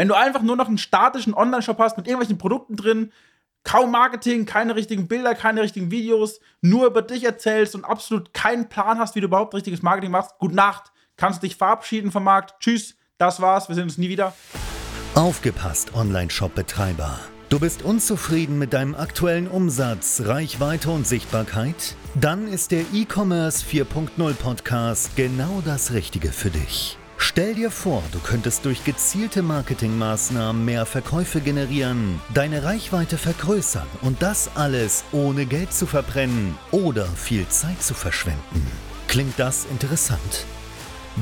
Wenn du einfach nur noch einen statischen Online-Shop hast mit irgendwelchen Produkten drin, kaum Marketing, keine richtigen Bilder, keine richtigen Videos, nur über dich erzählst und absolut keinen Plan hast, wie du überhaupt richtiges Marketing machst, gute Nacht, kannst dich verabschieden vom Markt. Tschüss, das war's, wir sehen uns nie wieder. Aufgepasst, Online-Shop-Betreiber. Du bist unzufrieden mit deinem aktuellen Umsatz, Reichweite und Sichtbarkeit? Dann ist der E-Commerce 4.0 Podcast genau das Richtige für dich. Stell dir vor, du könntest durch gezielte Marketingmaßnahmen mehr Verkäufe generieren, deine Reichweite vergrößern und das alles ohne Geld zu verbrennen oder viel Zeit zu verschwenden. Klingt das interessant?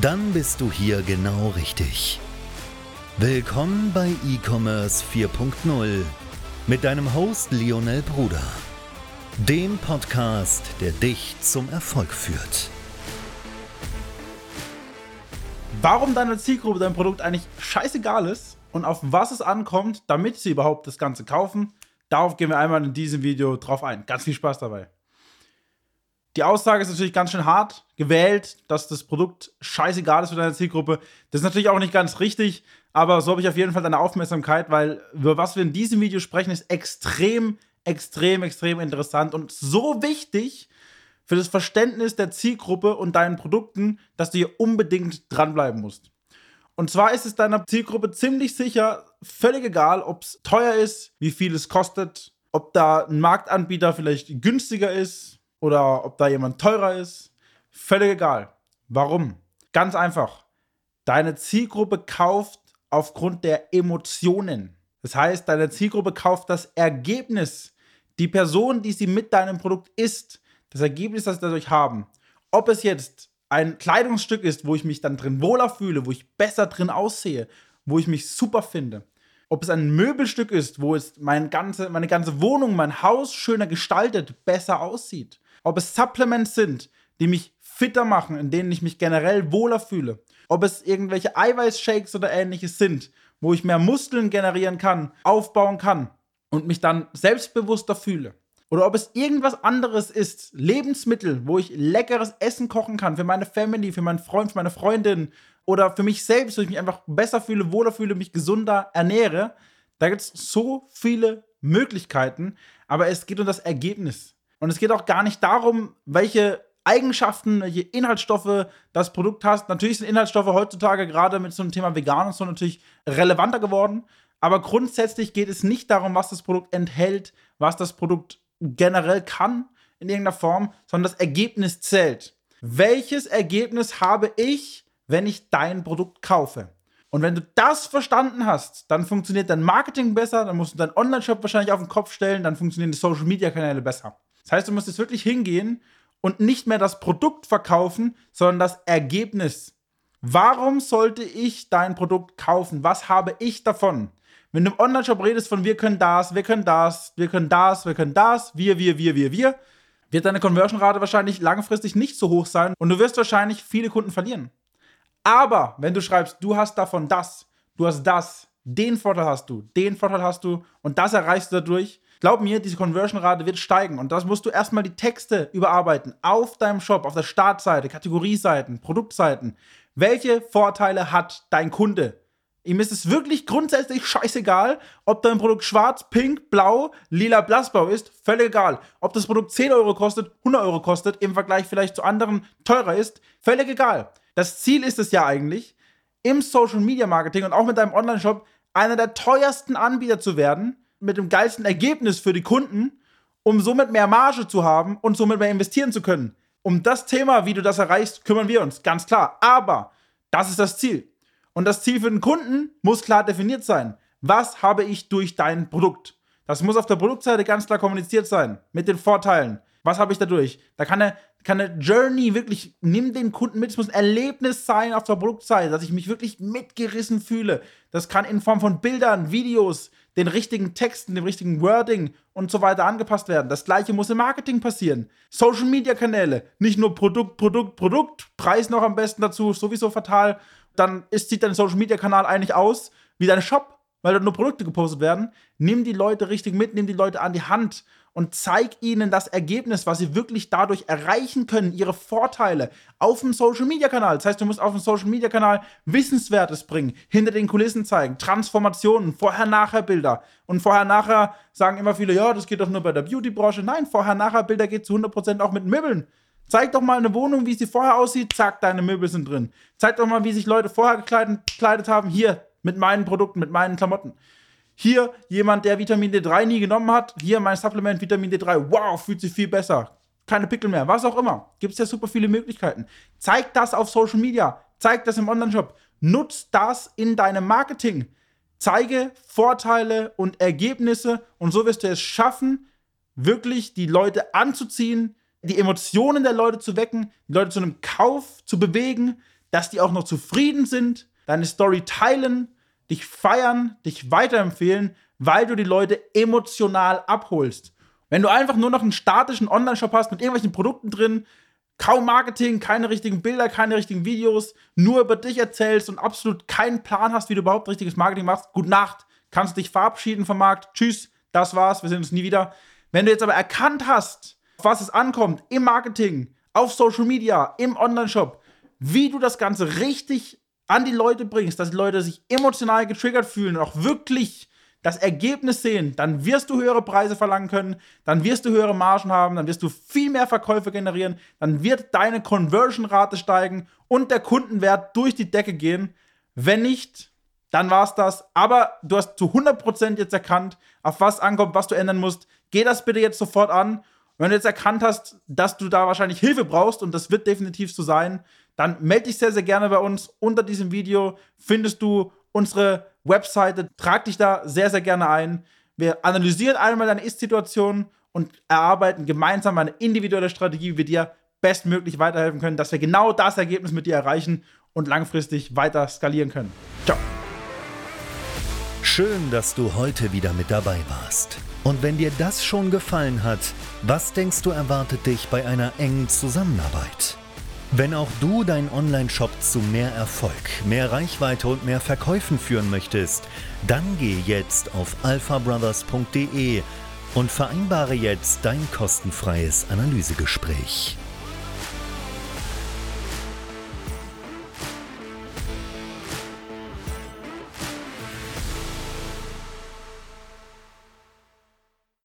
Dann bist du hier genau richtig. Willkommen bei E-Commerce 4.0 mit deinem Host Lionel Bruder, dem Podcast, der dich zum Erfolg führt. Warum deine Zielgruppe dein Produkt eigentlich scheißegal ist und auf was es ankommt, damit sie überhaupt das Ganze kaufen. Darauf gehen wir einmal in diesem Video drauf ein. Ganz viel Spaß dabei. Die Aussage ist natürlich ganz schön hart gewählt, dass das Produkt scheißegal ist für deine Zielgruppe. Das ist natürlich auch nicht ganz richtig, aber so habe ich auf jeden Fall deine Aufmerksamkeit, weil über was wir in diesem Video sprechen, ist extrem, extrem, extrem interessant und so wichtig, für das Verständnis der Zielgruppe und deinen Produkten, dass du hier unbedingt dranbleiben musst. Und zwar ist es deiner Zielgruppe ziemlich sicher völlig egal, ob es teuer ist, wie viel es kostet, ob da ein Marktanbieter vielleicht günstiger ist oder ob da jemand teurer ist. Völlig egal. Warum? Ganz einfach. Deine Zielgruppe kauft aufgrund der Emotionen. Das heißt, deine Zielgruppe kauft das Ergebnis. Die Person, die sie mit deinem Produkt isst, das Ergebnis, das sie dadurch haben, ob es jetzt ein Kleidungsstück ist, wo ich mich dann drin wohler fühle, wo ich besser drin aussehe, wo ich mich super finde, ob es ein Möbelstück ist, wo es mein ganze, meine ganze Wohnung, mein Haus schöner gestaltet, besser aussieht, ob es Supplements sind, die mich fitter machen, in denen ich mich generell wohler fühle, ob es irgendwelche Eiweißshakes oder ähnliches sind, wo ich mehr Muskeln generieren kann, aufbauen kann und mich dann selbstbewusster fühle oder ob es irgendwas anderes ist, Lebensmittel, wo ich leckeres Essen kochen kann für meine Family, für meinen Freund, für meine Freundin oder für mich selbst, wo ich mich einfach besser fühle, wohler fühle, mich gesunder ernähre. Da gibt es so viele Möglichkeiten, aber es geht um das Ergebnis. Und es geht auch gar nicht darum, welche Eigenschaften, welche Inhaltsstoffe das Produkt hast. Natürlich sind Inhaltsstoffe heutzutage gerade mit so einem Thema vegan und so natürlich relevanter geworden. Aber grundsätzlich geht es nicht darum, was das Produkt enthält, was das Produkt generell kann in irgendeiner Form, sondern das Ergebnis zählt. Welches Ergebnis habe ich, wenn ich dein Produkt kaufe? Und wenn du das verstanden hast, dann funktioniert dein Marketing besser, dann musst du deinen Online-Shop wahrscheinlich auf den Kopf stellen, dann funktionieren die Social-Media-Kanäle besser. Das heißt, du musst jetzt wirklich hingehen und nicht mehr das Produkt verkaufen, sondern das Ergebnis. Warum sollte ich dein Produkt kaufen? Was habe ich davon? Wenn du im Online-Shop redest von wir können das, wir können das, wir können das, wir können das, wir, wir, wir, wir, wir, wird deine Conversion-Rate wahrscheinlich langfristig nicht so hoch sein und du wirst wahrscheinlich viele Kunden verlieren. Aber wenn du schreibst, du hast davon das, du hast das, den Vorteil hast du, den Vorteil hast du und das erreichst du dadurch, glaub mir, diese Conversion-Rate wird steigen und das musst du erstmal die Texte überarbeiten auf deinem Shop, auf der Startseite, Kategorieseiten, Produktseiten. Welche Vorteile hat dein Kunde? Ihm ist es wirklich grundsätzlich scheißegal, ob dein Produkt schwarz, pink, blau, lila, blassblau ist. Völlig egal. Ob das Produkt 10 Euro kostet, 100 Euro kostet, im Vergleich vielleicht zu anderen teurer ist. Völlig egal. Das Ziel ist es ja eigentlich, im Social Media Marketing und auch mit deinem Online-Shop einer der teuersten Anbieter zu werden, mit dem geilsten Ergebnis für die Kunden, um somit mehr Marge zu haben und somit mehr investieren zu können. Um das Thema, wie du das erreichst, kümmern wir uns, ganz klar. Aber das ist das Ziel. Und das Ziel für den Kunden muss klar definiert sein. Was habe ich durch dein Produkt? Das muss auf der Produktseite ganz klar kommuniziert sein mit den Vorteilen. Was habe ich dadurch? Da kann eine, kann eine Journey wirklich, nimm den Kunden mit. Es muss ein Erlebnis sein auf der Produktseite, dass ich mich wirklich mitgerissen fühle. Das kann in Form von Bildern, Videos, den richtigen Texten, dem richtigen Wording und so weiter angepasst werden. Das gleiche muss im Marketing passieren. Social Media Kanäle, nicht nur Produkt, Produkt, Produkt, Preis noch am besten dazu, sowieso fatal dann ist, sieht dein Social Media Kanal eigentlich aus wie dein Shop, weil dort nur Produkte gepostet werden. Nimm die Leute richtig mit, nimm die Leute an die Hand und zeig ihnen das Ergebnis, was sie wirklich dadurch erreichen können, ihre Vorteile auf dem Social Media Kanal. Das heißt, du musst auf dem Social Media Kanal Wissenswertes bringen, hinter den Kulissen zeigen, Transformationen, Vorher-Nachher-Bilder. Und Vorher-Nachher sagen immer viele, ja, das geht doch nur bei der Beauty-Branche. Nein, Vorher-Nachher-Bilder geht zu 100% auch mit Möbeln. Zeig doch mal eine Wohnung, wie sie vorher aussieht. Zack, deine Möbel sind drin. Zeig doch mal, wie sich Leute vorher gekleidet, gekleidet haben. Hier, mit meinen Produkten, mit meinen Klamotten. Hier jemand, der Vitamin D3 nie genommen hat. Hier mein Supplement Vitamin D3. Wow, fühlt sich viel besser. Keine Pickel mehr, was auch immer. Gibt es ja super viele Möglichkeiten. Zeig das auf Social Media. Zeig das im Online-Shop. Nutz das in deinem Marketing. Zeige Vorteile und Ergebnisse und so wirst du es schaffen, wirklich die Leute anzuziehen, die Emotionen der Leute zu wecken, die Leute zu einem Kauf zu bewegen, dass die auch noch zufrieden sind, deine Story teilen dich feiern, dich weiterempfehlen, weil du die Leute emotional abholst. Wenn du einfach nur noch einen statischen Online-Shop hast mit irgendwelchen Produkten drin, kaum Marketing, keine richtigen Bilder, keine richtigen Videos, nur über dich erzählst und absolut keinen Plan hast, wie du überhaupt richtiges Marketing machst, gute Nacht, kannst dich verabschieden vom Markt, tschüss, das war's, wir sehen uns nie wieder. Wenn du jetzt aber erkannt hast, was es ankommt, im Marketing, auf Social Media, im Online-Shop, wie du das Ganze richtig an die Leute bringst, dass die Leute sich emotional getriggert fühlen und auch wirklich das Ergebnis sehen, dann wirst du höhere Preise verlangen können, dann wirst du höhere Margen haben, dann wirst du viel mehr Verkäufe generieren, dann wird deine Conversion-Rate steigen und der Kundenwert durch die Decke gehen. Wenn nicht, dann war es das. Aber du hast zu 100% jetzt erkannt, auf was ankommt, was du ändern musst. Geh das bitte jetzt sofort an. Wenn du jetzt erkannt hast, dass du da wahrscheinlich Hilfe brauchst, und das wird definitiv so sein, dann melde dich sehr, sehr gerne bei uns. Unter diesem Video findest du unsere Webseite. Trag dich da sehr, sehr gerne ein. Wir analysieren einmal deine Ist-Situation und erarbeiten gemeinsam eine individuelle Strategie, wie wir dir bestmöglich weiterhelfen können, dass wir genau das Ergebnis mit dir erreichen und langfristig weiter skalieren können. Ciao. Schön, dass du heute wieder mit dabei warst. Und wenn dir das schon gefallen hat, was denkst du erwartet dich bei einer engen Zusammenarbeit? Wenn auch du deinen Online-Shop zu mehr Erfolg, mehr Reichweite und mehr Verkäufen führen möchtest, dann geh jetzt auf alphabrothers.de und vereinbare jetzt dein kostenfreies Analysegespräch.